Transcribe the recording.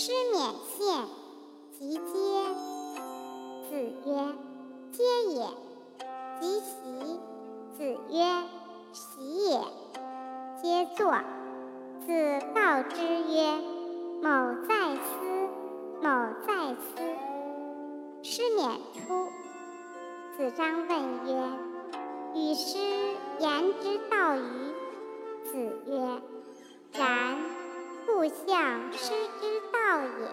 师免县，即接。子曰：接也。及习。子曰：习也。皆坐。子告之曰：某在斯，某在斯。师免出。子张问曰：与师言之道与？子曰：向师之道也。